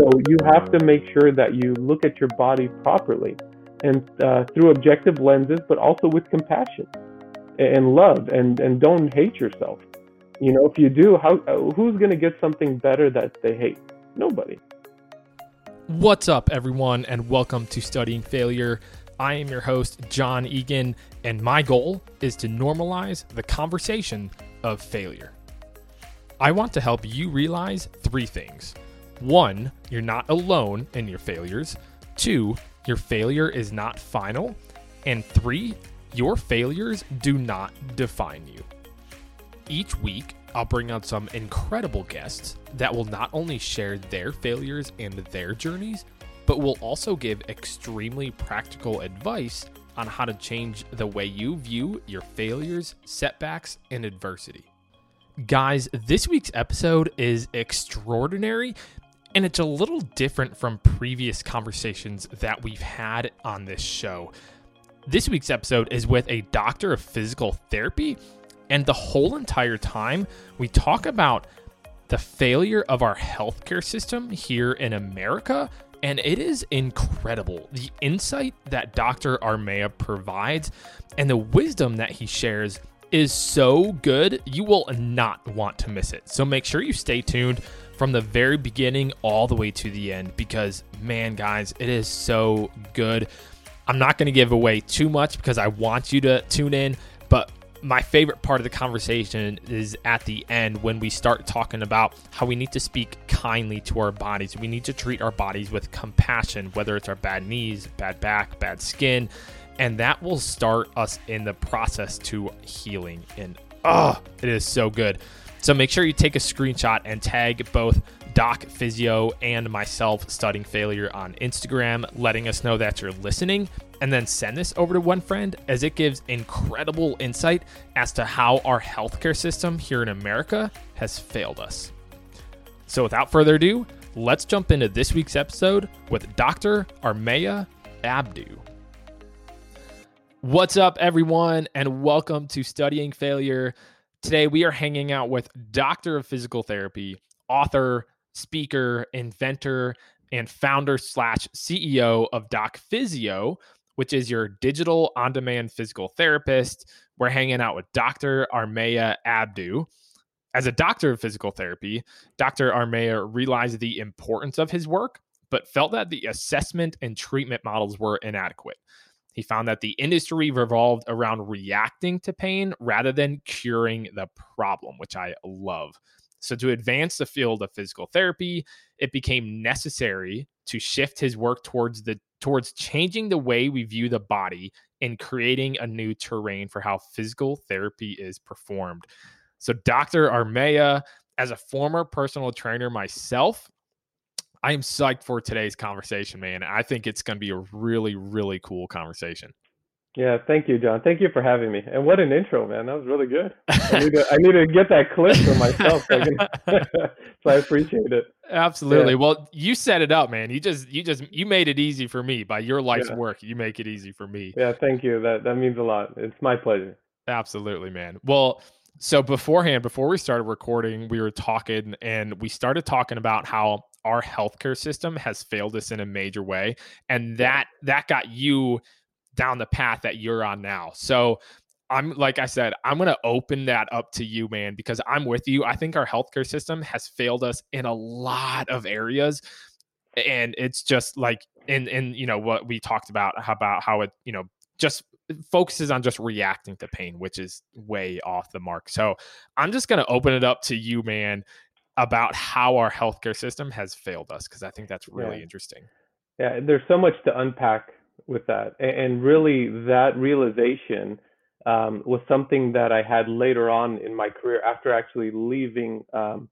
So you have to make sure that you look at your body properly and uh, through objective lenses, but also with compassion and love, and and don't hate yourself. You know, if you do, how who's going to get something better that they hate? Nobody. What's up, everyone, and welcome to Studying Failure. I am your host, Jon Egan, and my goal is to normalize the conversation of failure. I want to help you realize three things. One, you're not alone in your failures. Two, your failure is not final. And three, your failures do not define you. Each week, I'll bring on some incredible guests that will not only share their failures and their journeys, but will also give extremely practical advice on how to change the way you view your failures, setbacks, and adversity. Guys, this week's episode is extraordinary and it's a little different from previous conversations that we've had on this show. This week's episode is with a doctor of physical therapy, and the whole entire time we talk about the failure of our healthcare system here in America. And it is incredible the insight that Dr. Armia provides and the wisdom that he shares is so good, you will not want to miss it. So make sure you stay tuned from the very beginning all the way to the end because, man, guys, it is so good. I'm not going to give away too much because I want you to tune in, but my favorite part of the conversation is at the end when we start talking about how we need to speak kindly to our bodies. We need to treat our bodies with compassion, whether it's our bad knees, bad back, bad skin and that will start us in the process to healing. And oh, it is so good. So make sure you take a screenshot and tag both Doc Phyzio and myself studying failure on Instagram, letting us know that you're listening, and then send this over to one friend as it gives incredible insight as to how our healthcare system here in America has failed us. So without further ado, let's jump into this week's episode with Dr. Armia Abdo. What's up, everyone, and welcome to Studying Failure. Today, we are hanging out with Doctor of Physical Therapy, author, speaker, inventor, and founder slash CEO of Doc Phyzio, which is your digital on demand physical therapist. We're hanging out with Dr. Armia Abdo. As a doctor of physical therapy, Dr. Armia realized the importance of his work, but felt that the assessment and treatment models were inadequate. He found that the industry revolved around reacting to pain rather than curing the problem, which I love. So, to advance the field of physical therapy, it became necessary to shift his work towards the towards changing the way we view the body and creating a new terrain for how physical therapy is performed. So, Dr. Armia, as a former personal trainer myself, I am psyched for today's conversation, man. I think it's going to be a really, really cool conversation. Yeah, thank you, Jon. Thank you for having me. And what an intro, man. That was really good. I need to, I need to get that clip for myself. So I, can, so I appreciate it. Absolutely. Yeah. Well, you set it up, man. You just, you just, you made it easy for me by your life's yeah. work. You make it easy for me. Yeah, thank you. That that means a lot. It's my pleasure. Absolutely, man. Well, so beforehand, before we started recording, we were talking and we started talking about how our healthcare system has failed us in a major way and that that got you down the path that you're on now. So i'm like i said i'm going to open that up to you man because i'm with you. I think our healthcare system has failed us in a lot of areas and it's just like in in you know what we talked about about how it you know just focuses on just reacting to pain, which is way off the mark. So I'm just going to open it up to you, man, about how our healthcare system has failed us because I think that's really yeah. interesting. Yeah, there's so much to unpack with that, and, really that realization um, was something that I had later on in my career after actually leaving um,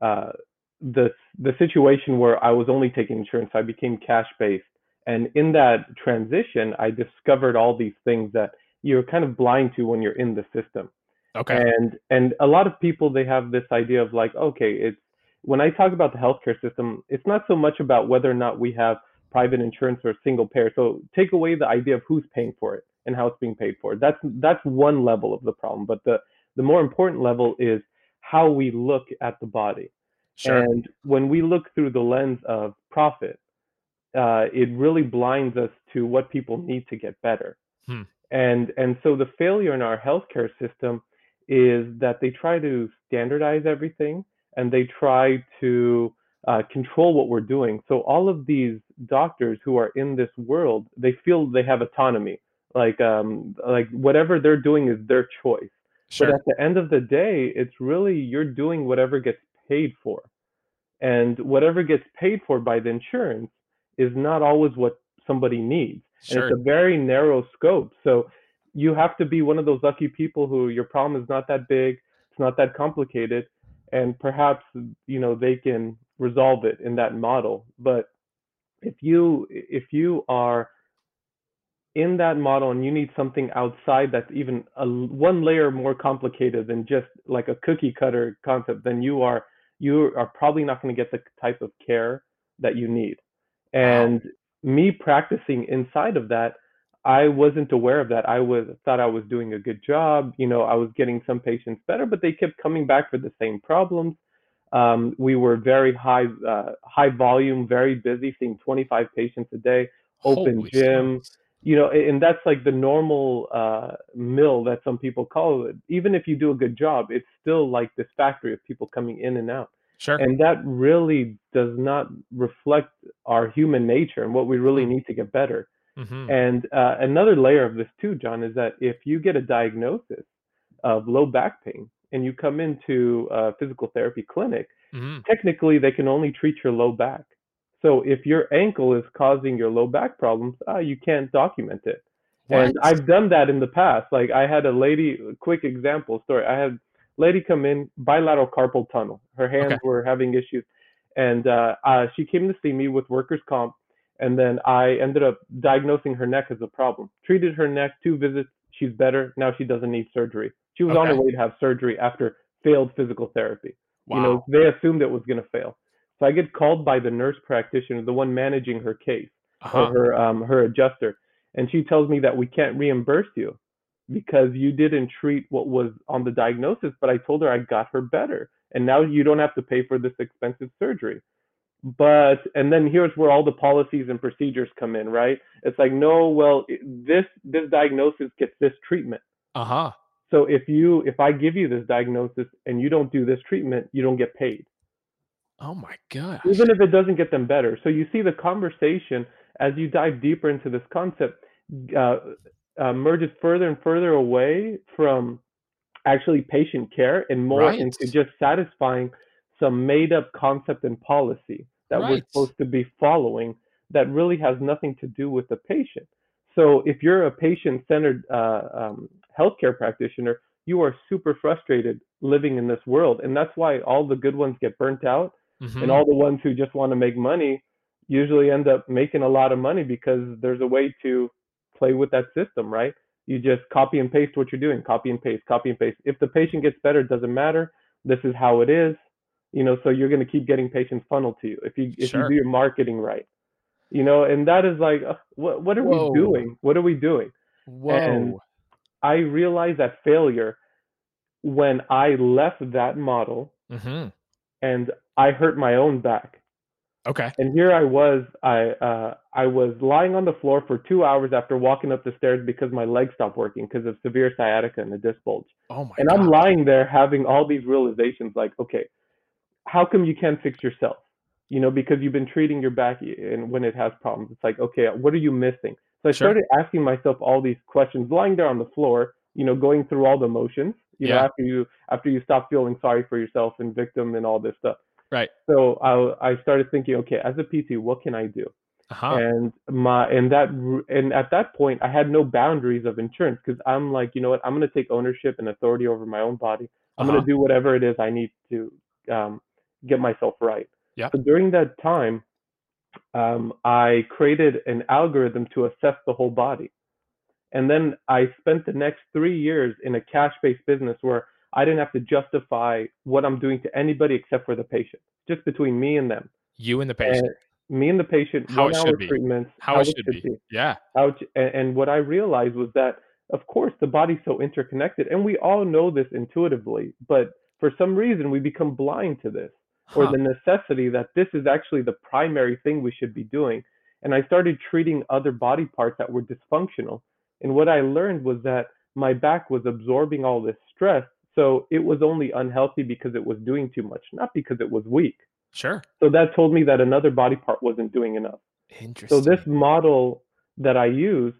uh, the the situation where I was only taking insurance. I became cash based, and in that transition, I discovered all these things that you're kind of blind to when you're in the system. Okay. And and a lot of people they have this idea of like, okay, it's when I talk about the healthcare system, it's not so much about whether or not we have private insurance or single payer. So take away the idea of who's paying for it and how it's being paid for. That's that's one level of the problem. But the the more important level is how we look at the body. Sure. And when we look through the lens of profit, uh, it really blinds us to what people need to get better. Hmm. And and so the failure in our healthcare system is that they try to standardize everything and they try to uh, control what we're doing. So all of these doctors who are in this world, they feel they have autonomy. Like um, like whatever they're doing is their choice. Sure. But at the end of the day, it's really you're doing whatever gets paid for. And whatever gets paid for by the insurance is not always what somebody needs. Sure. And it's a very narrow scope. So you have to be one of those lucky people who your problem is not that big, it's not that complicated, and perhaps you know they can resolve it in that model. But if you if you are in that model and you need something outside that's even a, one layer more complicated than just like a cookie cutter concept, then you are you are probably not going to get the type of care that you need. And me practicing inside of that, I wasn't aware of that. I was thought I was doing a good job. You know, I was getting some patients better, but they kept coming back for the same problems. Um, we were very high uh, high volume, very busy, seeing 25 patients a day, open Holy gym. smokes. You know, and that's like the normal uh, mill that some people call it. Even if you do a good job, it's still like this factory of people coming in and out. Sure. And that really does not reflect our human nature and what we really Hmm. need to get better. Mhm. And uh, another layer of this too, Jon, is that if you get a diagnosis of low back pain and you come into a physical therapy clinic, Mhm. technically they can only treat your low back. So if your ankle is causing your low back problems, uh, you can't document it. And I've done that in the past. Like I had a lady, quick example story. I had lady come in bilateral carpal tunnel. Her hands Okay. were having issues, and uh, uh, she came to see me with workers' comp. And then I ended up diagnosing her neck as a problem. Treated her neck, two visits, she's better. Now she doesn't need surgery. She was on her way to have surgery after failed physical therapy. You know, they assumed it was going to fail. So I get called by the nurse practitioner, the one managing her case or Uh-huh. her um, her adjuster, and she tells me that we can't reimburse you because you didn't treat what was on the diagnosis. But I told her I got her better, and now you don't have to pay for this expensive surgery. But and then here's where all the policies and procedures come in, right? It's like no, well, this this diagnosis gets this treatment. Uh-huh. So if you if I give you this diagnosis and you don't do this treatment, you don't get paid Oh my god even if it doesn't get them better. So you see the conversation as you dive deeper into this concept uh, uh, merges further and further away from actually patient care and more Right. into just satisfying some made up concept and policy that we're supposed to be following that really has nothing to do with the patient. So if you're a patient centered uh, um, healthcare practitioner, you are super frustrated living in this world. And that's why all the good ones get burnt out Mhm. and all the ones who just want to make money usually end up making a lot of money because there's a way to play with that system, right? You just copy and paste what you're doing, copy and paste, copy and paste. If the patient gets better, it doesn't matter. This is how it is, you know. So you're going to keep getting patients funneled to you if you if Sure. you do your marketing right, you know. And that is like, uh, what what are Whoa. we doing? What are we doing? Whoa. I realized that failure when I left that model Mhm. and I hurt my own back. Okay. And here I was, I uh, I was lying on the floor for two hours after walking up the stairs because my leg stopped working because of severe sciatica and a disc bulge. Oh my And I'm lying there having all these realizations like, okay, how come you can't fix yourself? You know, because you've been treating your back and when it has problems, it's like, okay, what are you missing? So I Sure. started asking myself all these questions, lying there on the floor, you know, going through all the motions, you know, after you after you stop feeling sorry for yourself and victim and all this stuff. Right. So I I started thinking, okay, as a PT, what can I do? Uh-huh. and my and that and at that point i had no boundaries of insurance because i'm like you know what i'm going to take ownership and authority over my own body i'm Uh-huh. going to do whatever it is i need to um, get myself right Yeah. so during that time um, i created an algorithm to assess the whole body and then i spent the next three years in a cash-based business where i didn't have to justify what i'm doing to anybody except for the patient just between me and them You and the patient. and me and the patient, How one it hour should be. treatments, How it should be. Yeah. How it, and, and what I realized was that, of course, the body's so interconnected, and we all know this intuitively, but for some reason we become blind to this. Or Huh. the necessity that this is actually the primary thing we should be doing. And I started treating other body parts that were dysfunctional. And what I learned was that my back was absorbing all this stress. So it was only unhealthy because it was doing too much, not because it was weak. Sure. So that told me that another body part wasn't doing enough. Interesting. So this model that I use,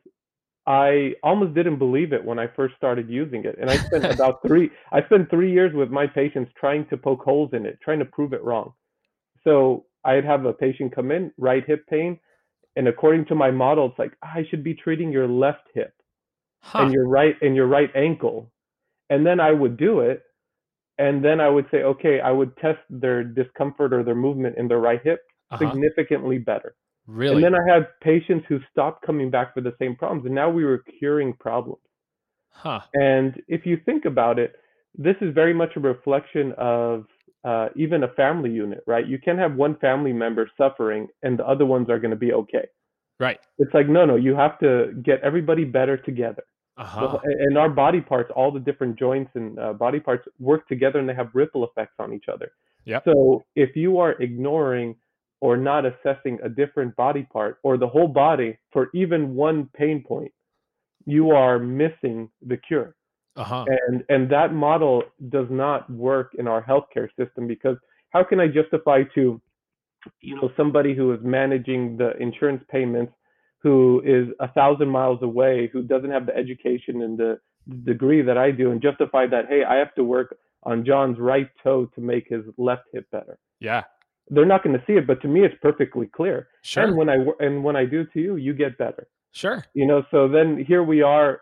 I almost didn't believe it when I first started using it. And I spent about three I spent three years with my patients trying to poke holes in it, trying to prove it wrong. So I'd have a patient come in, right hip pain, and according to my model, it's like I should be treating your left hip huh. and your right and your right ankle. And then I would do it. And then I would say, okay, I would test their discomfort or their movement in their right hip uh-huh. significantly better. Really? And then I had patients who stopped coming back for the same problems, and now we were curing problems. huh. And if you think about it, this is very much a reflection of uh, even a family unit, right? You can't have one family member suffering, and the other ones are going to be okay. Right. It's like no, no, you have to get everybody better together. Uh-huh. So, and our body parts, all the different joints and uh, body parts work together, and they have ripple effects on each other. Yep. So if you are ignoring or not assessing a different body part or the whole body for even one pain point, you are missing the cure. Uh-huh. And and that model does not work in our healthcare system because how can I justify to you know somebody who is managing the insurance payments who is a thousand miles away who doesn't have the education and the degree that I do and justify that hey I have to work on Jon's right toe to make his left hip better Yeah. They're not going to see it but to me it's perfectly clear Sure. and when I and when I do to you you get better sure. you know so then here we are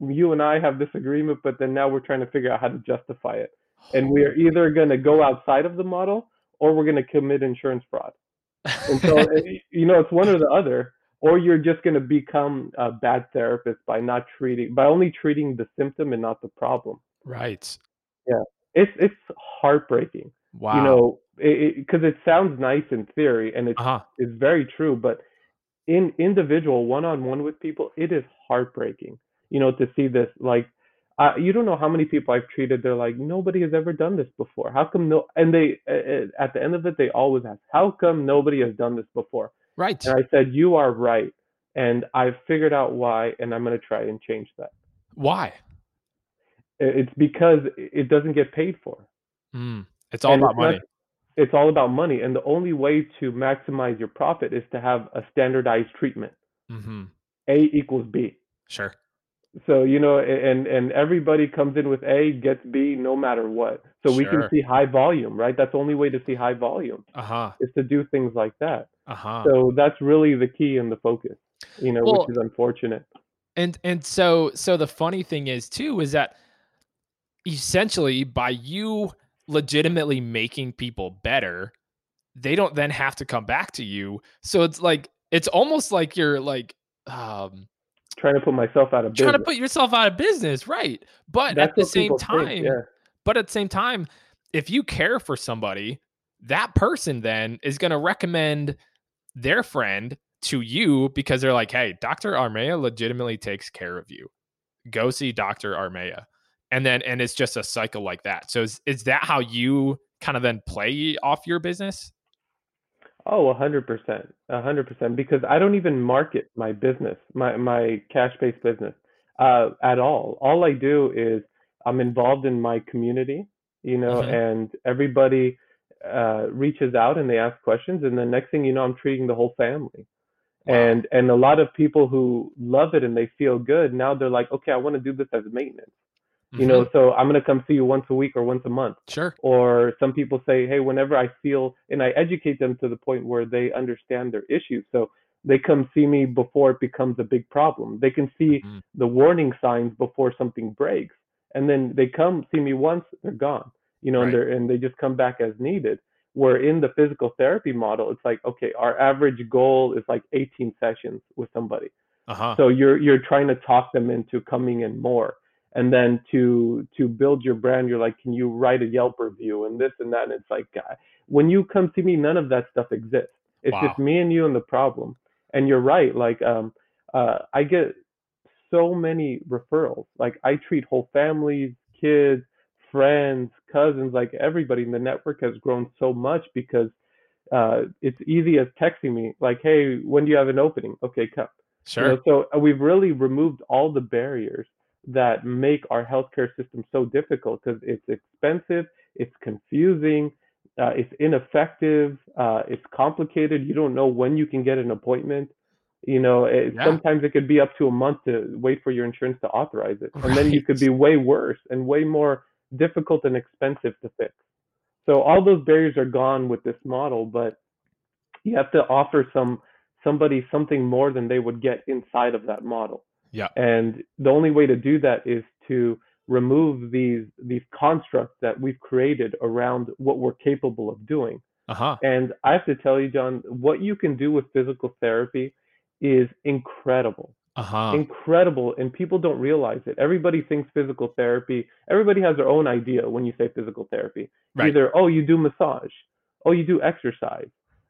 you and I have this agreement but then now we're trying to figure out how to justify it and we are oh. either going to go outside of the model or we're going to commit insurance fraud and so eh, you know it's one or the other or you're just going to become a bad therapist by not treating by only treating the symptom and not the problem right. Yeah. it's it's heartbreaking Wow. you know because it, sounds nice in theory and it's uh-huh. it's very true but in individual one-on-one with people it is heartbreaking you know to see this like uh, you don't know how many people I've treated. They're like, nobody has ever done this before. How come no? And they, uh, at the end of it, they always ask, how come nobody has done this before? Right. And I said, you are right, and I've figured out why, and I'm going to try and change that. Why? It's because it doesn't get paid for. Mm. It's all And about it's not- money. it's all about money, and the only way to maximize your profit is to have a standardized treatment. Mm-hmm. A equals B. Sure. So you know, and and everybody comes in with A, gets B, no matter what. So we can see high volume, right? That's the only way to see high volume Uh-huh. is to do things like that. Uh-huh. So that's really the key and the focus, you know, Well- which is unfortunate. and and so so the funny thing is too is that essentially by you legitimately making people better they don't then have to come back to you so it's like it's almost like you're like um Trying to put myself out of trying business. to put yourself out of business right but That's at the same time think, yeah. but at the same time if you care for somebody that person then is going to recommend their friend to you because they're like hey dr armia legitimately takes care of you go see dr armia and then and it's just a cycle like that so is, is that how you kind of then play off your business Oh, a hundred percent, a hundred percent. Because I don't even market my business, my my cash-based business, uh, at all. All I do is I'm involved in my community, you know, Mhm. and everybody uh, reaches out and they ask questions, and the next thing you know, I'm treating the whole family. Wow. And and a lot of people who love it and they feel good now they're like, okay, I want to do this as maintenance, you know. Mhm. So I'm gonna come see you once a week or once a month sure or some people say hey whenever i feel and i educate them to the point where they understand their issues so they come see me before it becomes a big problem they can see Mhm. the warning signs before something breaks and then they come see me once they're gone you know Right. and, and they just come back as needed where in the physical therapy model it's like okay our average goal is like 18 sessions with somebody uh-huh so you're you're trying to talk them into coming in more and then to to build your brand you're like can you write a yelp review and this and that and it's like uh, when you come to me none of that stuff exists it's just me and you and the problem and you're right like um uh i get so many referrals like i treat whole families kids friends cousins, like everybody in the network has grown so much because uh, it's easy as texting me, like, hey, when do you have an opening? Okay, come. Sure. You know, so uh, we've really removed all the barriers that make our healthcare system so difficult because it's expensive, it's confusing, uh, it's ineffective, uh, it's complicated. You don't know when you can get an appointment. You know, it, Yeah. sometimes it could be up to a month to wait for your insurance to authorize it, and then you could be way worse and way more difficult and expensive to fix. So all those barriers are gone with this model, but you have to offer some somebody something more than they would get inside of that model. Yeah. And the only way to do that is to remove these these constructs that we've created around what we're capable of doing. Uh huh. And I have to tell you, Jon, what you can do with physical therapy is incredible. Uh huh. Incredible. And people don't realize it. Everybody thinks physical therapy, everybody has their own idea when you say physical therapy. Right. Either, oh, you do massage, oh, you do exercise.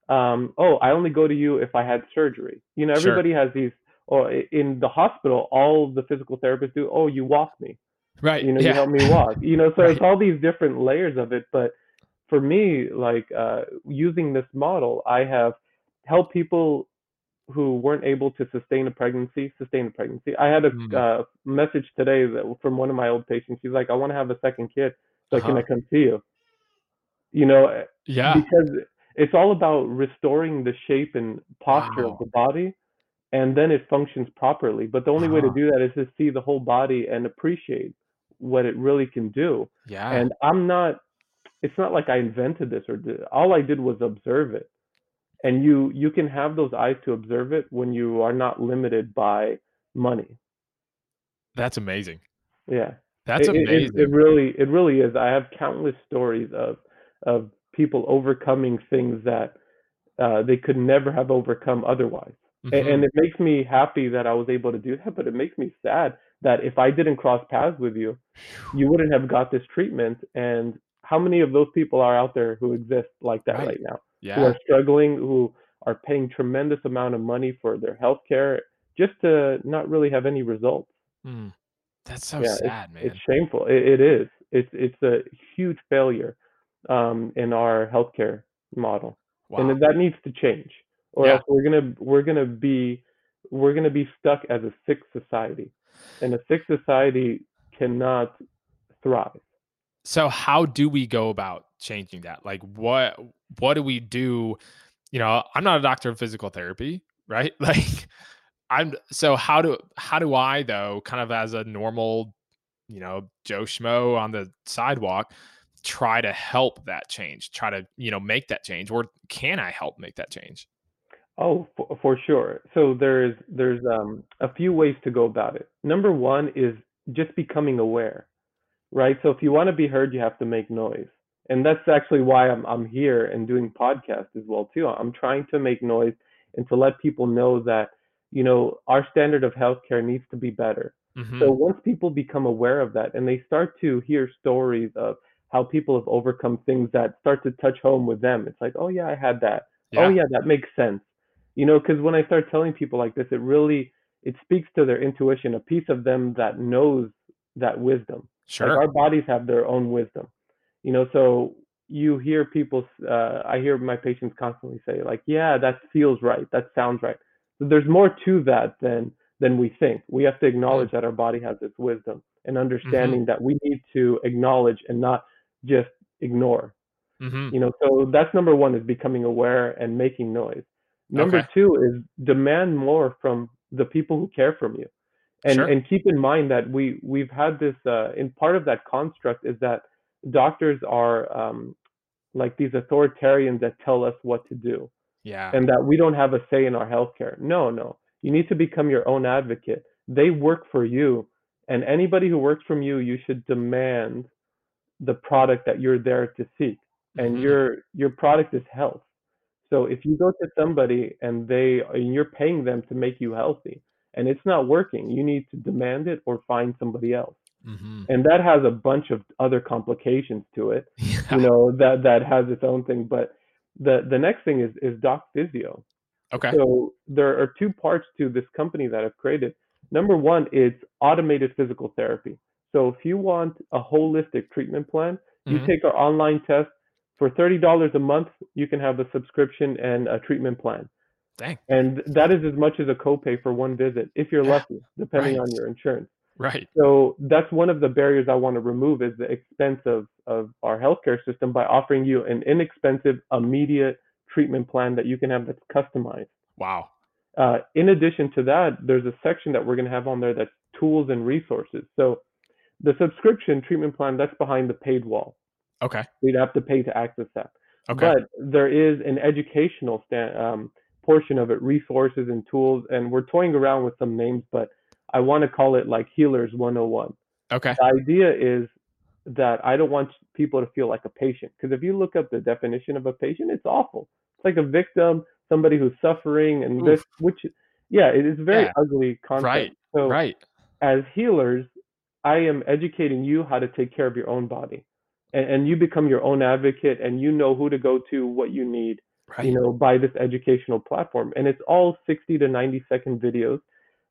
Um, oh, I only go to you if I had surgery. You know, Sure. everybody has these, or in the hospital, all the physical therapists do, oh, you walk me Right. you know you help me walk you know so Right. it's all these different layers of it but for me like uh, using this model i have helped people who weren't able to sustain a pregnancy sustain a pregnancy i had a Mm. uh, message today that from one of my old patients she's like i want to have a second kid so can Uh-huh. i come see you you know Yeah. because it's all about restoring the shape and posture Wow. of the body and then it functions properly but the only way to do that is to see the whole body and appreciate what it really can do Yeah. and i'm not it's not like i invented this or did, all i did was observe it and you you can have those eyes to observe it when you are not limited by money That's amazing. yeah That's it- amazing. It, it really, it really is. I have countless stories of of people overcoming things that uh, they could never have overcome otherwise, Mhm. and, it makes me happy that I was able to do that. But it makes me sad that if I didn't cross paths with you, you wouldn't have got this treatment. And how many of those people are out there who exist like that Right. right, now, who are struggling, who are paying tremendous amount of money for their health care just to not really have any results? Mm. That's so Yeah, it's- sad, man. It's shameful. It, it is. It's it's a huge failure um, in our healthcare model, wow. and that needs to change, or Yeah. else we're gonna we're gonna be we're gonna be stuck as a sick society, and a sick society cannot thrive. so how do we go about changing that like what what do we do you know i'm not a doctor of physical therapy right like i'm so how do how do i though kind of as a normal you know joe schmo on the sidewalk try to help that change try to you know make that change or can i help make that change Oh, for, for sure. So there's there's um, a few ways to go about it. Number one is just becoming aware, right? So if you want to be heard, you have to make noise, and that's actually why I'm I'm here and doing podcasts as well too. I'm trying to make noise and to let people know that you know our standard of healthcare needs to be better. Mhm. So once people become aware of that and they start to hear stories of how people have overcome things that start to touch home with them, it's like, oh yeah, I had that oh yeah that makes sense you know because when i start telling people like this it really it speaks to their intuition a piece of them that knows that wisdom. Sure. like our bodies have their own wisdom. You know so you hear people uh, i hear my patients constantly say like yeah that feels right. That sounds right. So there's more to that than than we think. We have to acknowledge that our body has its wisdom and understanding that we need to acknowledge and not just ignore. Hmm you know so that's number one is becoming aware and making noise number Okay. two is demand more from the people who care from you and Sure. and keep in mind that we we've had this uh, in part of that construct is that doctors are um, like these authoritarians that tell us what to do yeah and that we don't have a say in our healthcare. No, no. You need to become your own advocate. They work for you, and anybody who works from you, you should demand the product that you're there to seek. And Mhm. your your product is health. So if you go to somebody and they and you're paying them to make you healthy, and it's not working, you need to demand it or find somebody else. Mhm. And that has a bunch of other complications to it yeah you know that that has its own thing but the the next thing is is doc phyzio okay so there are two parts to this company that i've created number one is automated physical therapy so if you want a holistic treatment plan You Mhm. take our online test for thirty dollars a month. You can have a subscription and a treatment plan, Dang. and that is as much as a copay for one visit if you're lucky, depending on your insurance. Right. So that's one of the barriers I want to remove is the expense of, of our healthcare system by offering you an inexpensive, immediate treatment plan that you can have that's customized. Wow. Uh, in addition to that, there's a section that we're going to have on there that's tools and resources. So the subscription treatment plan, that's behind the paid wall. Okay. You'd have to pay to access that. Okay. But there is an educational sta- um, portion of it, resources and tools, and we're toying around with some names, but I want to call it like Healers 101 okay. the idea is that I don't want people to feel like a patient. Because if you look up the definition of a patient, it's awful. It's like a victim, somebody who's suffering, and this, which, yeah, it is very Yeah. ugly concept. Right. So Right. as healers, I am educating you how to take care of your own body, and, and you become your own advocate, and you know who to go to, what you need, Right. you know, by this educational platform. And it's all 60 to 90 second videos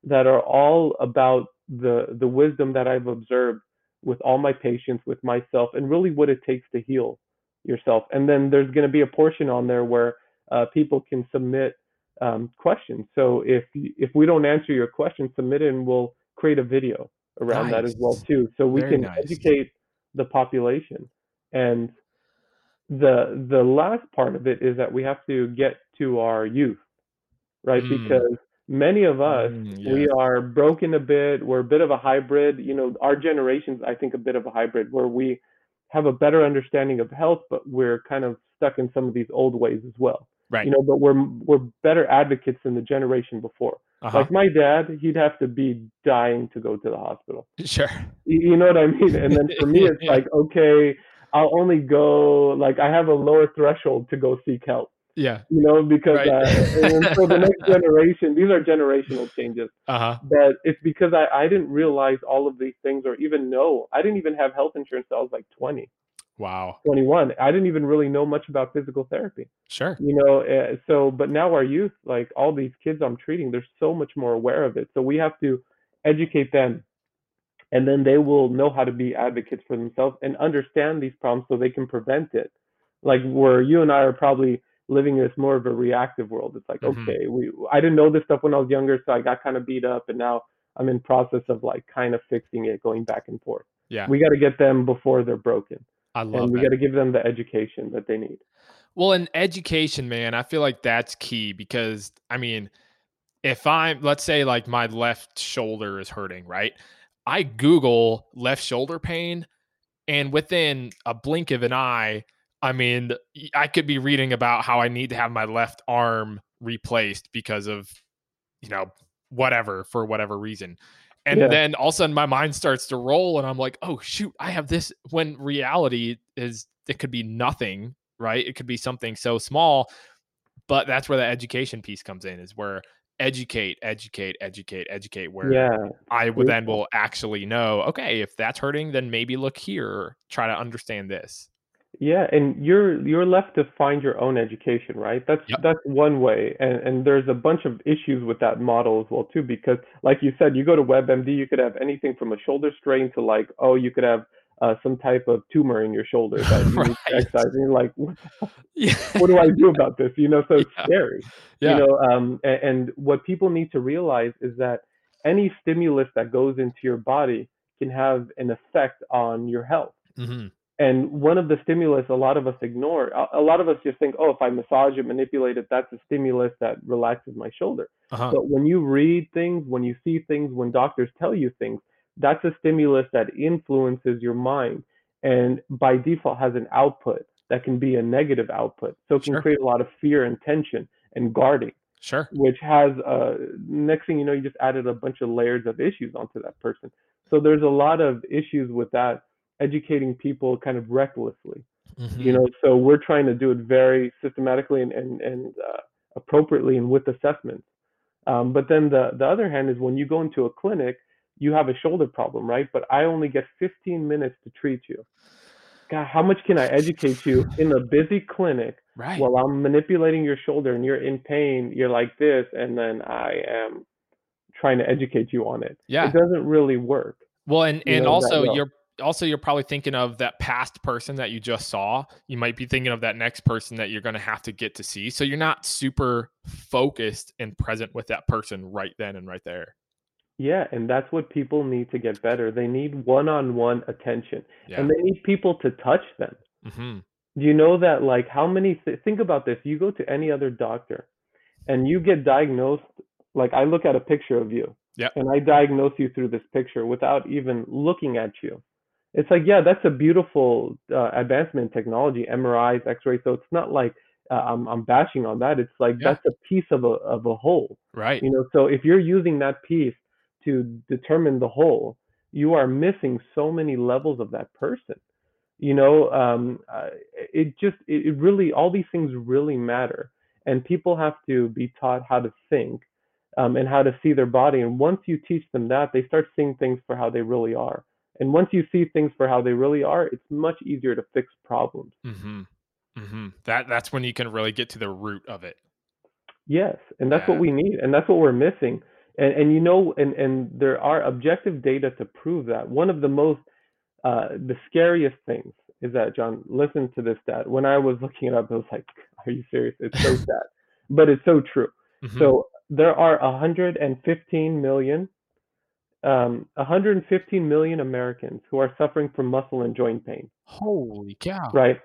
that are all about the the wisdom that I've observed with all my patients, with myself, and really what it takes to heal yourself. And then there's going to be a portion on there where uh, people can submit um, questions. So if if we don't answer your question, submit it, and we'll create a video around that as well too. So we Very can nice. educate the population. And the the last part of it is that we have to get to our youth, right? Mm. Because many of us Mm, we are broken a bit. We're a bit of a hybrid. You know, our generation's I think a bit of a hybrid where we have a better understanding of health, but we're kind of stuck in some of these old ways as well. Right. You know, but we're we're better advocates than the generation before. Uh-huh. Like my dad, he'd have to be dying to go to the hospital. sure. You know what I mean? And then for me, it's Yeah. like, okay, I'll only go, like, I have a lower threshold to go seek help, Yeah. you know, because, Right. uh, and so the next generation, these are generational changes, Uh-huh. but it's because I, I didn't realize all of these things or even know. I didn't even have health insurance till I was like 20, Wow. 21. I didn't even really know much about physical therapy Sure. you know uh, so but now our youth like all these kids i'm treating they're so much more aware of it so we have to educate them and then they will know how to be advocates for themselves and understand these problems so they can prevent it like where you and i are probably living in this more of a reactive world it's like Mhm. okay we i didn't know this stuff when i was younger so i got kind of beat up and now i'm in process of like kind of fixing it going back and forth Yeah. we got to get them before they're broken I love and we that. got to give them the education that they need Well, in education, man, I feel like that's key because I mean, if I'm let's say like my left shoulder is hurting, right? I Google left shoulder pain, and within a blink of an eye, I mean, I could be reading about how I need to have my left arm replaced because of, you know, whatever for whatever reason. And Yeah. then all of a sudden my mind starts to roll and I'm like, oh shoot, I have this when reality is it could be nothing, right? It could be something so small. But that's where the education piece comes in, is where educate, educate, educate, educate, where yeah I would then will actually know, okay, if that's hurting, then maybe look here, try to understand this. Yeah, and you're you're left to find your own education, right? That's Yep. that's one way, and and there's a bunch of issues with that model as well too, because like you said, you go to WebMD, you could have anything from a shoulder strain to like, oh, you could have uh, some type of tumor in your shoulder that you need to exercise, and you're like, what, Yeah. what do I do about this? You know, so it's Yeah. scary. Yeah. You know, um, and, and what people need to realize is that any stimulus that goes into your body can have an effect on your health. Mhm. And one of the stimulus a lot of us ignore, a, a lot of us just think, oh, if I massage it, manipulate it, that's a stimulus that relaxes my shoulder. Uh-huh. But when you read things, when you see things, when doctors tell you things, that's a stimulus that influences your mind and by default has an output that can be a negative output. So it can Sure. create a lot of fear and tension and guarding, Sure. which has, uh, next thing you know, you just added a bunch of layers of issues onto that person. So there's a lot of issues with that, educating people kind of recklessly you Mhm. know so we're trying to do it very systematically and and, and uh, appropriately and with assessments um, but then the the other hand is when you go into a clinic you have a shoulder problem right but i only get 15 minutes to treat you god how much can i educate you in a busy clinic right. while i'm manipulating your shoulder and you're in pain you're like this and then i am trying to educate you on it yeah. it doesn't really work Well, and you and know, also you're also you're probably thinking of that past person that you just saw. You might be thinking of that next person that you're going to have to get to see. So you're not super focused and present with that person right then and right there. Yeah, and that's what people need to get better. They need one-on-one attention, Yeah. and they need people to touch them. hmm Do you know that, like, how many, th- think about this. You go to any other doctor and you get diagnosed, like, I look at a picture of you Yep. and I diagnose you through this picture without even looking at you. It's like, yeah, that's a beautiful uh, advancement in technology, MRIs, X-rays. So it's not like uh, I'm, I'm bashing on that. It's like Yeah. that's a piece of a of a whole. Right. You know, so if you're using that piece to determine the whole, you are missing so many levels of that person. You know, um, it just it, really all these things really matter, and people have to be taught how to think um, and how to see their body. And once you teach them that, they start seeing things for how they really are. And once you see things for how they really are, it's much easier to fix problems. hmm hmm That that's when you can really get to the root of it. Yes, and that's Yeah. what we need, and that's what we're missing. And and you know, and and there are objective data to prove that. One of the most uh, the scariest things is that Jon, listen to this stat. When I was looking it up, I was like, "Are you serious?" It's so sad, but it's so true. Mhm. So there are 115 million, um, 115 million Americans who are suffering from muscle and joint pain, holy cow. right?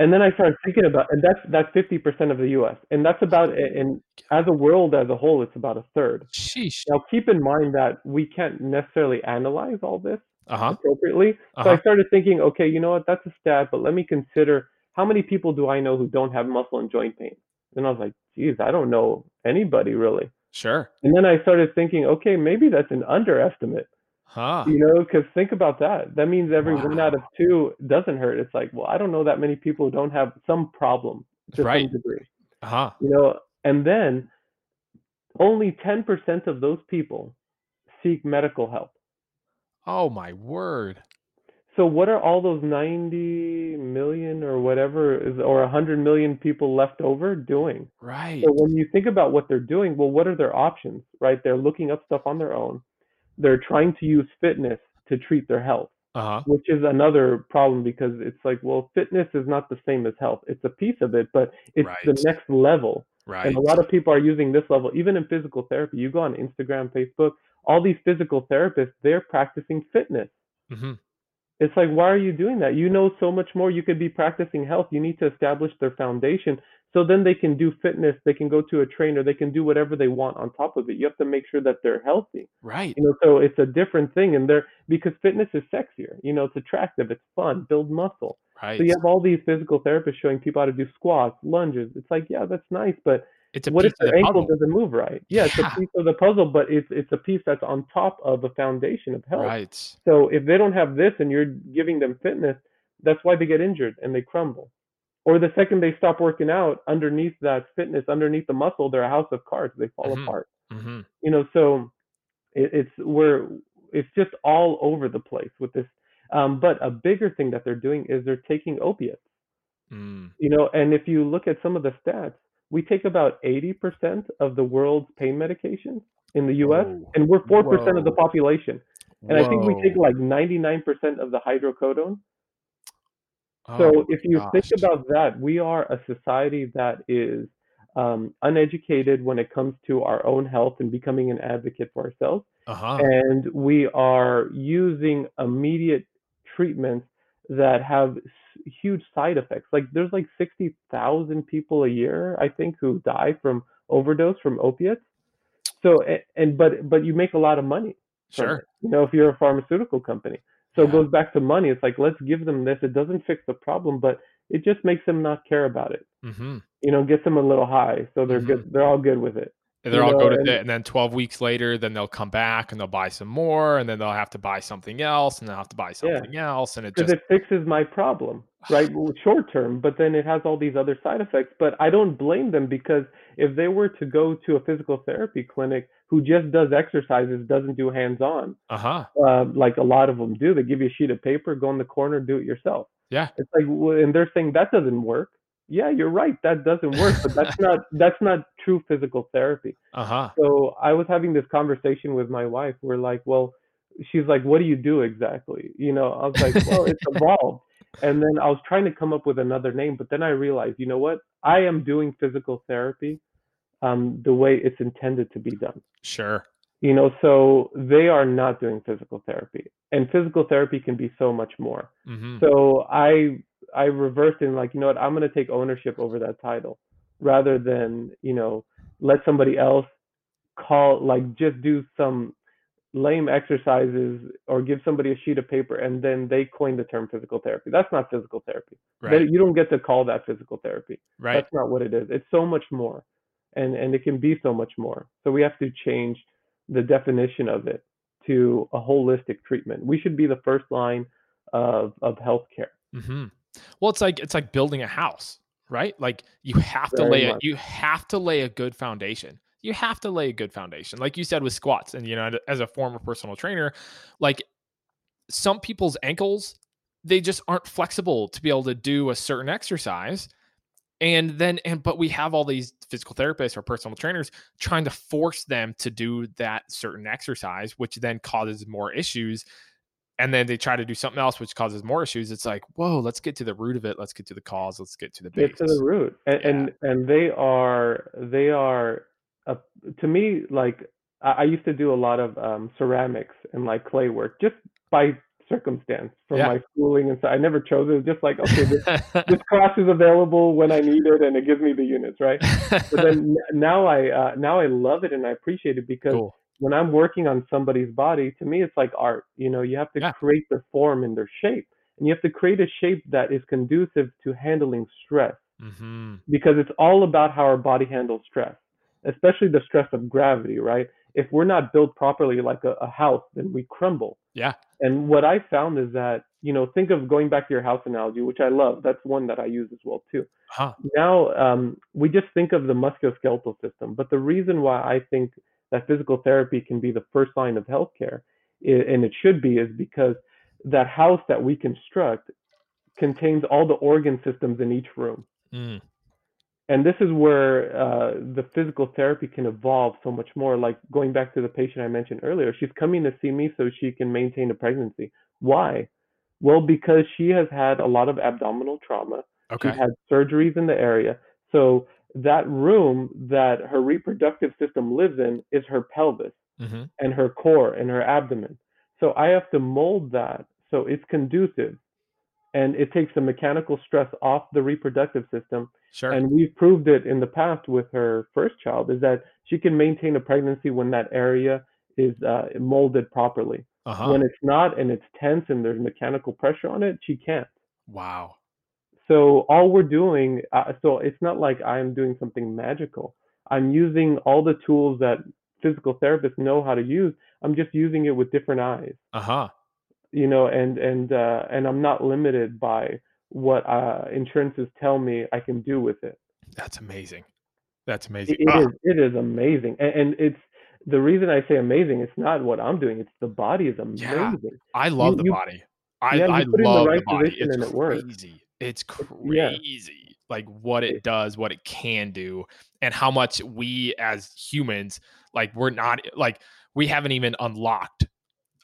And then I started thinking about, and that's that's 50% of the U.S. And that's about, and as a world as a whole, it's about a third. Sheesh. Now, keep in mind that we can't necessarily analyze all this Uh huh. appropriately. So Uh-huh. I started thinking, okay, you know what? That's a stat, but let me consider how many people do I know who don't have muscle and joint pain? And I was like, geez, I don't know anybody really. Sure. And then I started thinking, okay, maybe that's an underestimate, Huh. you know, because think about that. That means every one out of two doesn't hurt. It's like, well, I don't know that many people who don't have some problem to Right. some degree, Uh huh. you know. And then only 10% of those people seek medical help. Oh my word. So what are all those 90 million or whatever is or 100 million people left over doing? Right. So when you think about what they're doing, well, what are their options, right? They're looking up stuff on their own. They're trying to use fitness to treat their health, Uh huh. which is another problem because it's like, well, fitness is not the same as health. It's a piece of it, but it's the next level. Right. And a lot of people are using this level, even in physical therapy. You go on Instagram, Facebook, all these physical therapists, they're practicing fitness. hmm It's like, why are you doing that? You know so much more. You could be practicing health. You need to establish their foundation so then they can do fitness. They can go to a trainer. They can do whatever they want on top of it. You have to make sure that they're healthy. Right. You know, so it's a different thing. And they're because fitness is sexier. You know, it's attractive. It's fun. Build muscle. Right. So you have all these physical therapists showing people how to do squats, lunges. It's like, yeah, that's nice, but It's a what if their the ankle puzzle. doesn't move right? Yeah, it's a piece of the puzzle, but it's it's a piece that's on top of a foundation of health. Right. So if they don't have this and you're giving them fitness, that's why they get injured and they crumble. Or the second they stop working out, underneath that fitness, underneath the muscle, they're a house of cards. They fall Mhm. apart. hmm You know, so it, it's we're it's just all over the place with this. Um, but a bigger thing that they're doing is they're taking opiates. Mm. You know, and if you look at some of the stats, we take about 80% of the world's pain medications in the US, Whoa. and we're 4% of the population. And I think we take like 99% of the hydrocodone. Oh So my if you think about that, we are a society that is um, uneducated when it comes to our own health and becoming an advocate for ourselves. Uh huh. And we are using immediate treatments that have s- huge side effects. Like there's like 60,000 people a year, I think, who die from overdose from opiates. So a- and but but you make a lot of money Sure. it. You know, if you're a pharmaceutical company. So it goes back to money. It's like let's give them this. It doesn't fix the problem, but it just makes them not care about it. hmm You know, gets them a little high, so they're Mhm. good. They're all good with it. And they're You all know, go to and- it, and then 12 weeks later, then they'll come back and they'll buy some more, and then they'll have to buy something else, and they'll have to buy Yeah. something else, and it because just it fixes my problem, right? Well, Short term, but then it has all these other side effects. But I don't blame them because if they were to go to a physical therapy clinic who just does exercises, doesn't do hands on, uh huh. uh, like a lot of them do, they give you a sheet of paper, go in the corner, do it yourself. Yeah. It's like, and they're saying that doesn't work. Yeah, you're right, that doesn't work, but that's not that's not true physical therapy. Uh huh. So I was having this conversation with my wife. We're like, well, she's like, what do you do exactly? You know, I was like, well, it's evolved. And then I was trying to come up with another name, but then I realized, you know what? I am doing physical therapy um, the way it's intended to be done. Sure. You know, so they are not doing physical therapy, and physical therapy can be so much more. hmm So I I reversed and like, you know what? I'm going to take ownership over that title rather than you know let somebody else call like just do some lame exercises or give somebody a sheet of paper and then they coin the term physical therapy. That's not physical therapy. Right. you don't get to call that physical therapy. Right. That's not what it is. It's so much more. And and it can be so much more. So we have to change the definition of it to a holistic treatment. We should be the first line of of healthcare. hmm Well, it's like it's like building a house, right? Like you have to Very lay a you have to lay a good foundation. You have to lay a good foundation, like you said with squats. And you know, as a former personal trainer, like some people's ankles, they just aren't flexible to be able to do a certain exercise. And then, and but we have all these physical therapists or personal trainers trying to force them to do that certain exercise, which then causes more issues and then they try to do something else which causes more issues it's like whoa let's get to the root of it let's get to the cause let's get to the base. Get to the root. And Yeah. and, and they are they are uh, to me like I, I used to do a lot of um, ceramics and like clay work just by circumstance from Yeah. my schooling and so I never chose it. It just like okay this this class is available when I need it and it gives me the units, right? But then now I uh, now I love it and I appreciate it because cool when I'm working on somebody's body, to me it's like art. You know, you have to Yeah. create their form and their shape, and you have to create a shape that is conducive to handling stress hmm because it's all about how our body handles stress, especially the stress of gravity, right? If we're not built properly like a, a house, then we crumble. Yeah. And what I found is that, you know, think of going back to your house analogy, which I love. That's one that I use as well too. huh Now, um, we just think of the musculoskeletal system, but the reason why I think that physical therapy can be the first line of healthcare, and it should be, is because that house that we construct contains all the organ systems in each room Mm. And this is where uh, the physical therapy can evolve so much more. Like going back to the patient i mentioned earlier she's coming to see me so she can maintain a pregnancy. Why? Well because she has had a lot of abdominal trauma. Okay. she's had surgeries in the area. So that room that her reproductive system lives in is her pelvis hmm and her core and her abdomen. So i have to mold that so it's conducive and it takes the mechanical stress off the reproductive system. Sure. And we've proved it in the past with her first child is that she can maintain a pregnancy when that area is uh, molded properly. Uh-huh. When it's not and it's tense and there's mechanical pressure on it she can't. Wow. So all we're doing uh, so it's not like i'm doing something magical. I'm using all the tools that physical therapists know how to use. I'm just using it with different eyes. Uh-huh you know and and uh, and i'm not limited by what uh, insurances tell me i can do with it that's amazing that's amazing It, it Ah, is. It is amazing, and, and it's the reason I say amazing. It's not what I'm doing. It's the body is amazing. Yeah. i love you- the you- body i yeah, i the love the, right body position it's and it works. crazy yeah. like what it does what it can do and how much we as humans like we're not like we haven't even unlocked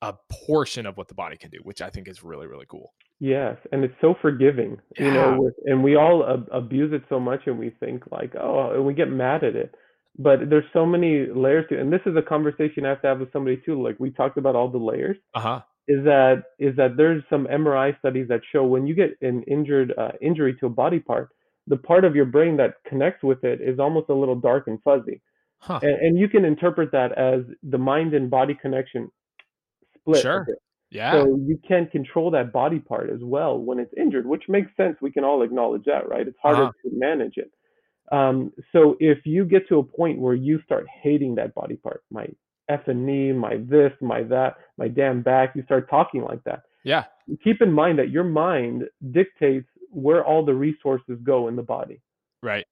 a portion of what the body can do which i think is really really cool Yes, and it's so forgiving. You know, with, and we all ab- abuse it so much, and we think like, oh, and we get mad at it. But there's so many layers to, and this is a conversation I have to have with somebody too. Like we talked about all the layers. uh-huh is that is that there's some MRI studies that show when you get an injured uh, injury to a body part, the part of your brain that connects with it is almost a little dark and fuzzy, huh and, and you can interpret that as the mind and body connection split. Sure. yeah So you can't control that body part as well when it's injured, which makes sense. We can all acknowledge that, right? It's harder Uh-huh. to manage it. Um, so if you get to a point where you start hating that body part, my effing knee, my this, my that, my damn back, you start talking like that. yeah Keep in mind that your mind dictates where all the resources go in the body right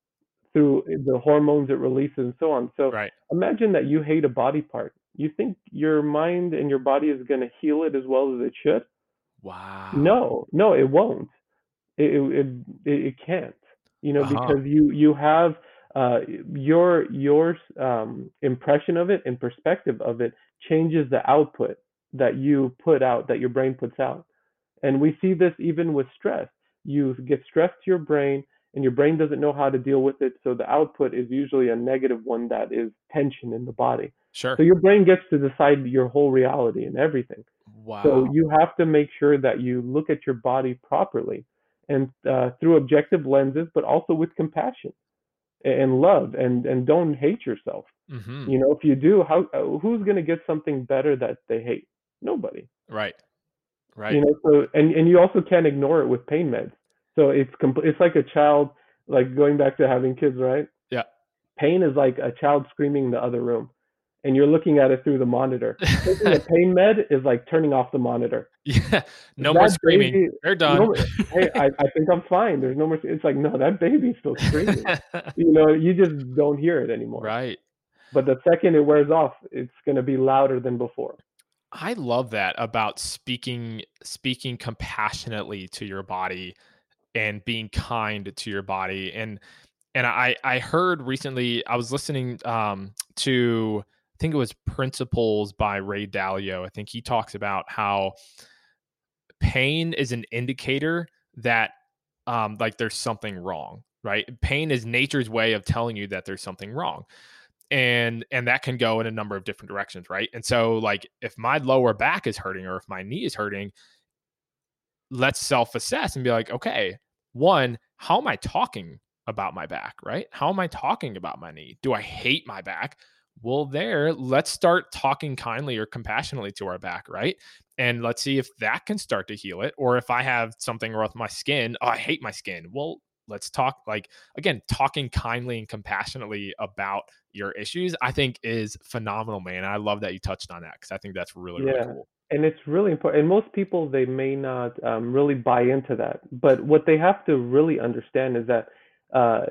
through the hormones it releases and so on. So right imagine that you hate a body part. You think your mind and your body is going to heal it as well as it should? wow No, no, it won't. It it it, it can't. You know, Uh-huh. because you you have uh, your your um, impression of it and perspective of it changes the output. that you put out, that your brain puts out. And we see this even with stress. You get stressed to your brain, and your brain doesn't know how to deal with it. So the output is usually a negative one that is tension in the body. Sure. So your brain gets to decide your whole reality and everything. Wow. So you have to make sure that you look at your body properly and uh, through objective lenses, but also with compassion and love, and and don't hate yourself. hmm You know, if you do, how uh, who's going to get something better that they hate? Nobody. Right. Right. You know, so and and you also can't ignore it with pain meds. So it's compl- it's like a child, like going back to having kids, right? Yeah. Pain is like a child screaming in the other room, and you're looking at it through the monitor. Taking a pain med is like turning off the monitor. yeah. No That more screaming. baby- They're done. No, hey, I, I think I'm fine. There's no more. It's like no, that baby's still screaming. you know, you just don't hear it anymore. right. But the second it wears off, it's gonna be louder than before. I love that about speaking speaking compassionately to your body and being kind to your body and and I I heard recently I was listening um to think it was Principles by Ray Dalio. I think he talks about how pain is an indicator that um like there's something wrong, right? Pain is nature's way of telling you that there's something wrong and and that can go in a number of different directions right and so like if my lower back is hurting or if my knee is hurting let's self-assess and be like okay one how am i talking about my back right how am i talking about my knee do i hate my back well there let's start talking kindly or compassionately to our back right and let's see if that can start to heal it or if i have something wrong with my skin oh i hate my skin well let's talk like again talking kindly and compassionately about your issues i think is phenomenal man i love that you touched on that because i think that's really really Yeah. cool and it's really important. And most people they may not um, really buy into that, but what they have to really understand is that uh,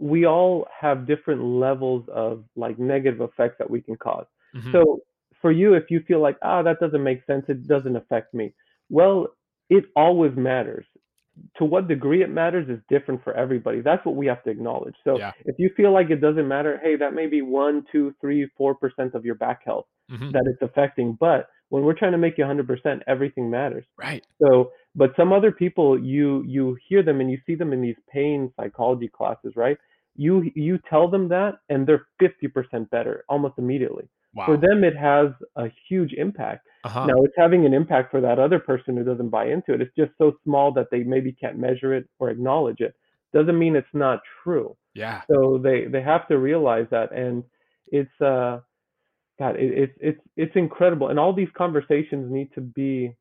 we all have different levels of like negative effects that we can cause. Mhm. So for you, if you feel like ah that doesn't make sense, it doesn't affect me. Well, it always matters. To what degree it matters is different for everybody. That's what we have to acknowledge. So Yeah. if you feel like it doesn't matter, hey, that may be one, two, three, four percent of your back health Mhm. that it's affecting. But when we're trying to make you 100%, everything matters. right So, but some other people, you you hear them and you see them in these pain psychology classes, right? You you tell them that, and they're 50% better almost immediately. wow For them, it has a huge impact. uh-huh. Now, it's having an impact for that other person who doesn't buy into it. It's just so small that they maybe can't measure it or acknowledge it. Doesn't mean it's not true yeah so they they have to realize that and it's uh god it, it's it's it's incredible and all these conversations need to be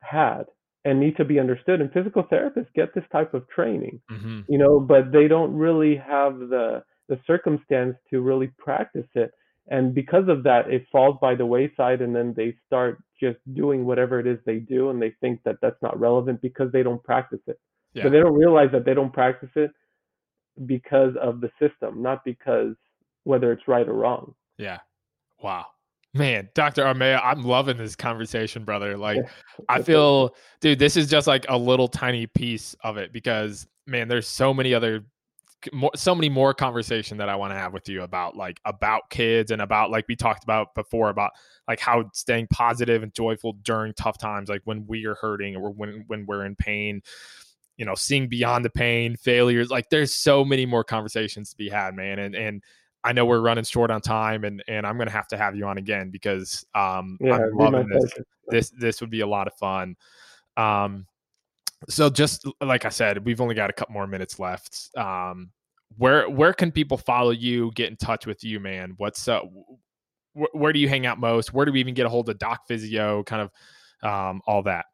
had and need to be understood and physical therapists get this type of training hmm you know but they don't really have the the circumstance to really practice it. And because of that it falls by the wayside and then they start just doing whatever it is they do and they think that that's not relevant because they don't practice it. Yeah. but they don't realize that they don't practice it because of the system not because whether it's right or wrong. Yeah. Wow man dr armia i'm loving this conversation brother like I feel, dude, this is just like a little tiny piece of it because, man, there's so many other, more, so many more conversation that I want to have with you about like about kids and about like we talked about before about like how staying positive and joyful during tough times, like when we are hurting or when when we're in pain, you know, seeing beyond the pain, failures. Like there's so many more conversations to be had, man, and and. I know we're running short on time, and and I'm gonna have to have you on again because um, yeah I'm it'd be my loving this pleasure. this this would be a lot of fun. Um so just like i said we've only got a couple more minutes left. Um where where can people follow you get in touch with you man? What's uh wh- where do you hang out most? Where do we even get a hold of doc phyzio kind of um all that?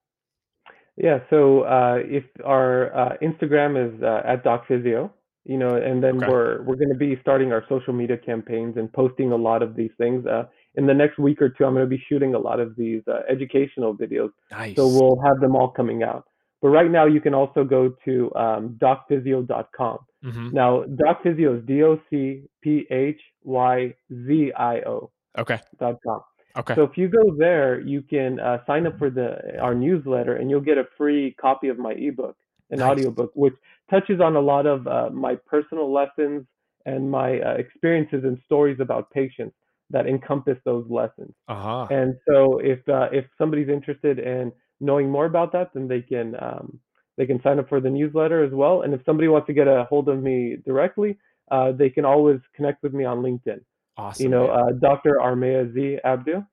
Yeah, so uh, if our uh, Instagram is uh, at DocPhyzio, you know, and then Okay. we're we're going to be starting our social media campaigns and posting a lot of these things. Uh, in the next week or two, I'm going to be shooting a lot of these uh, educational videos, nice so we'll have them all coming out. But right now, you can also go to um, docphyzio.com. Mhm. Now, DocPhyzio is D O C P H Y Z I O okay dot com. okay So if you go there, you can uh, sign up for the our newsletter, and you'll get a free copy of my ebook, an Nice. audiobook, which touches on a lot of uh, my personal lessons and my uh, experiences and stories about patients. that encompass those lessons. Uh-huh. And so if uh, if somebody's interested in knowing more about that, then they can um, they can sign up for the newsletter as well. And if somebody wants to get a hold of me directly, uh, they can always connect with me on LinkedIn. Awesome. You know, uh, Dr. Armia Z Abdo.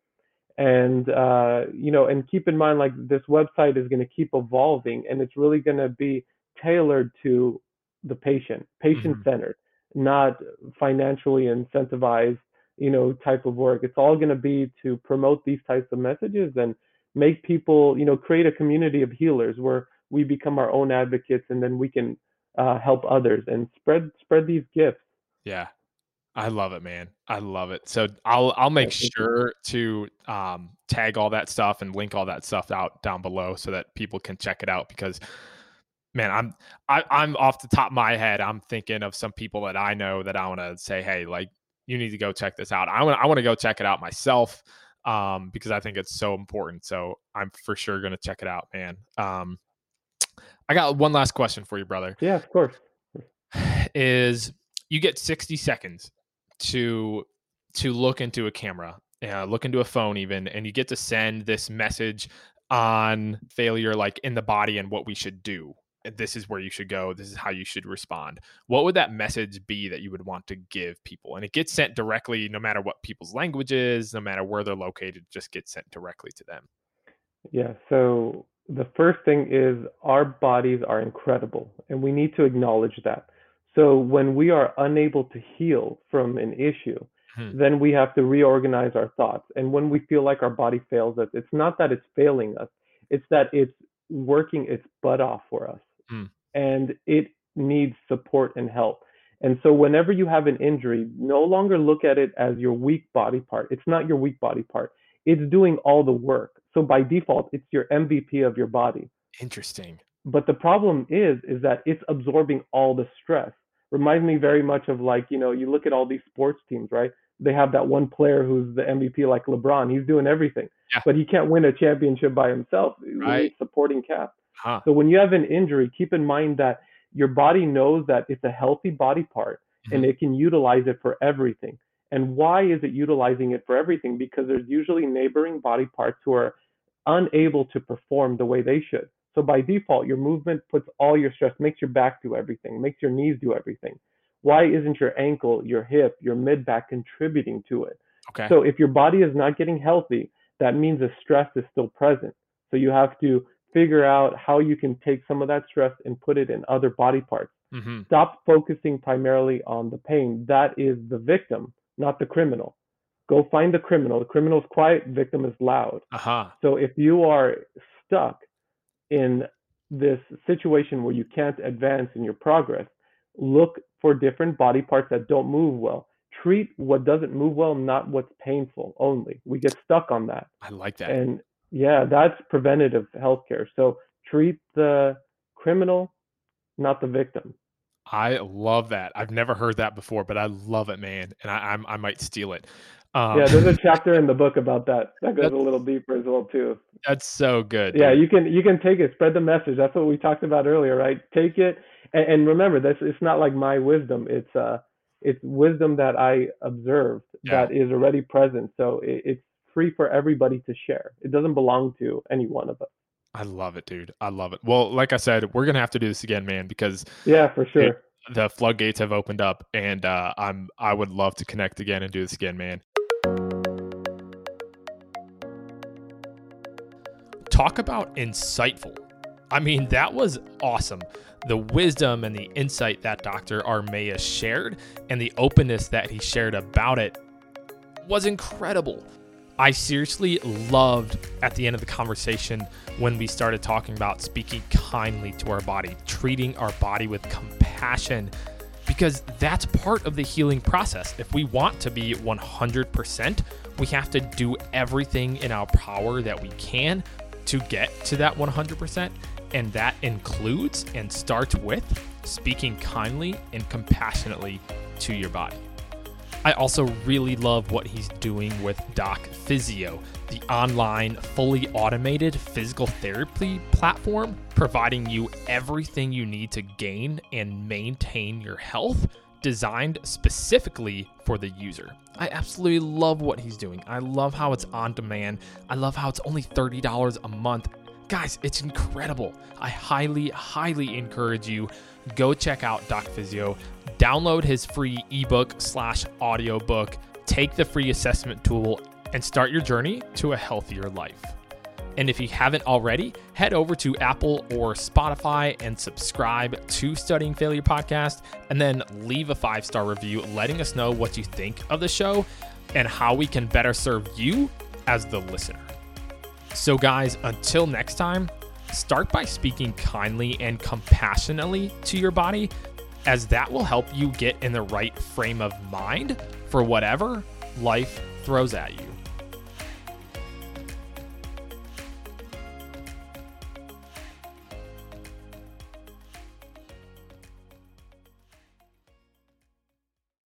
And uh, you know, and keep in mind, like this website is going to keep evolving, and it's really going to be tailored to the patient, patient centered, not financially incentivized, you know, type of work. It's all going to be to promote these types of messages and make people, you know, create a community of healers where we become our own advocates, and then we can uh, help others and spread spread these gifts. Yeah. I love it, man. I love it. So I'll I'll make sure to um, tag all that stuff and link all that stuff out down below so that people can check it out because man, I'm I, I'm off the top of my head, I'm thinking of some people that I know that I want to say, hey, like you need to go check this out. I want I want to go check it out myself um, because I think it's so important. So I'm for sure going to check it out, man. Um, I got one last question for you, brother. Yeah, of course. Is you get 60 seconds to to look into a camera, uh, look into a phone even, and you get to send this message on failure, like in the body and what we should do. This is where you should go. This is how you should respond. What would that message be that you would want to give people? And it gets sent directly, no matter what people's language is, no matter where they're located, just gets sent directly to them. Yeah, so the first thing is our bodies are incredible, and we need to acknowledge that. So when we are unable to heal from an issue, Hmm. then we have to reorganize our thoughts. And when we feel like our body fails us, it's not that it's failing us, it's that it's working its butt off for us. Hmm. And it needs support and help. And so whenever you have an injury, no longer look at it as your weak body part. It's not your weak body part. It's doing all the work. So by default, it's your MVP of your body. Interesting. But the problem is, is that it's absorbing all the stress. Reminds me very much of like, you know, you look at all these sports teams, right? They have that one player who's the MVP, like LeBron. He's doing everything, Yeah. but he can't win a championship by himself. Right. supporting cast. Huh. So when you have an injury, keep in mind that your body knows that it's a healthy body part and Mhm. it can utilize it for everything. And why is it utilizing it for everything? Because there's usually neighboring body parts who are unable to perform the way they should. So by default, your movement puts all your stress, makes your back do everything, makes your knees do everything. Why isn't your ankle, your hip, your mid back contributing to it? Okay. So if your body is not getting healthy, that means the stress is still present. So you have to figure out how you can take some of that stress and put it in other body parts. hmm Stop focusing primarily on the pain. That is the victim, not the criminal. Go find the criminal. The criminal is quiet, victim is loud. Uh huh. So if you are stuck in this situation where you can't advance in your progress, look for different body parts that don't move well. Treat what doesn't move well, not what's painful only. We get stuck on that. I like that. And yeah, that's preventative healthcare. So treat the criminal, not the victim. I love that. I've never heard that before, but I love it, man. And I I'm, I might steal it. Um, Yeah, there's a chapter in the book about that. That goes a little deeper as well too. that's so good. Yeah, dude. you can you can take it, spread the message. That's what we talked about earlier, right? Take it and, and remember this it's not like my wisdom. It's uh it's wisdom that I observed Yeah. that is already present. So it, it's free for everybody to share. It doesn't belong to any one of us. I love it, dude. I love it. Well, like I said, we're gonna have to do this again, man, because Yeah, for sure. the floodgates have opened up, and uh, I'm I would love to connect again and do this again, man. Talk about insightful. I mean, that was awesome. The wisdom and the insight that Dr. Armia shared and the openness that he shared about it was incredible. I seriously loved at the end of the conversation when we started talking about speaking kindly to our body, treating our body with compassion, because that's part of the healing process. If we want to be 100%, we have to do everything in our power that we can to get to that 100%. And that includes and starts with speaking kindly and compassionately to your body. I also really love what he's doing with Doc Phyzio, the online, fully automated physical therapy platform, providing you everything you need to gain and maintain your health designed specifically for the user. I absolutely love what he's doing. I love how it's on demand. I love how it's only $30 a month. Guys, it's incredible. I highly, highly encourage you go check out Doc Phyzio, download his free ebook slash audiobook, take the free assessment tool, and start your journey to a healthier life. And if you haven't already, head over to Apple or Spotify and subscribe to Studying Failure Podcast, and then leave a five star review letting us know what you think of the show and how we can better serve you as the listener. So, guys, until next time, start by speaking kindly and compassionately to your body, as that will help you get in the right frame of mind for whatever life throws at you.